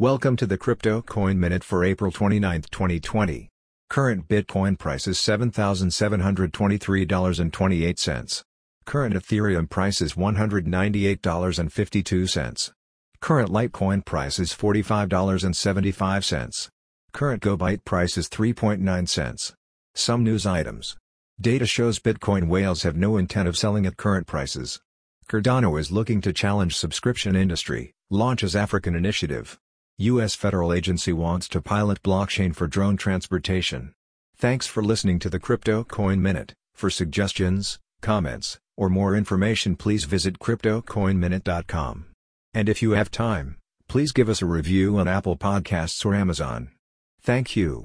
Welcome to the Crypto Coin Minute for April 29, 2020. Current Bitcoin price is $7,723.28. Current Ethereum price is $198.52. Current Litecoin price is $45.75. Current GoByte price is 3.9 cents. Some news items. Data shows Bitcoin whales have no intent of selling at current prices. Cardano is looking to challenge subscription industry, launches African initiative. U.S. federal agency wants to pilot blockchain for drone transportation. Thanks for listening to the Crypto Coin Minute. For suggestions, comments, or more information please visit CryptoCoinMinute.com. And if you have time, please give us a review on Apple Podcasts or Amazon. Thank you.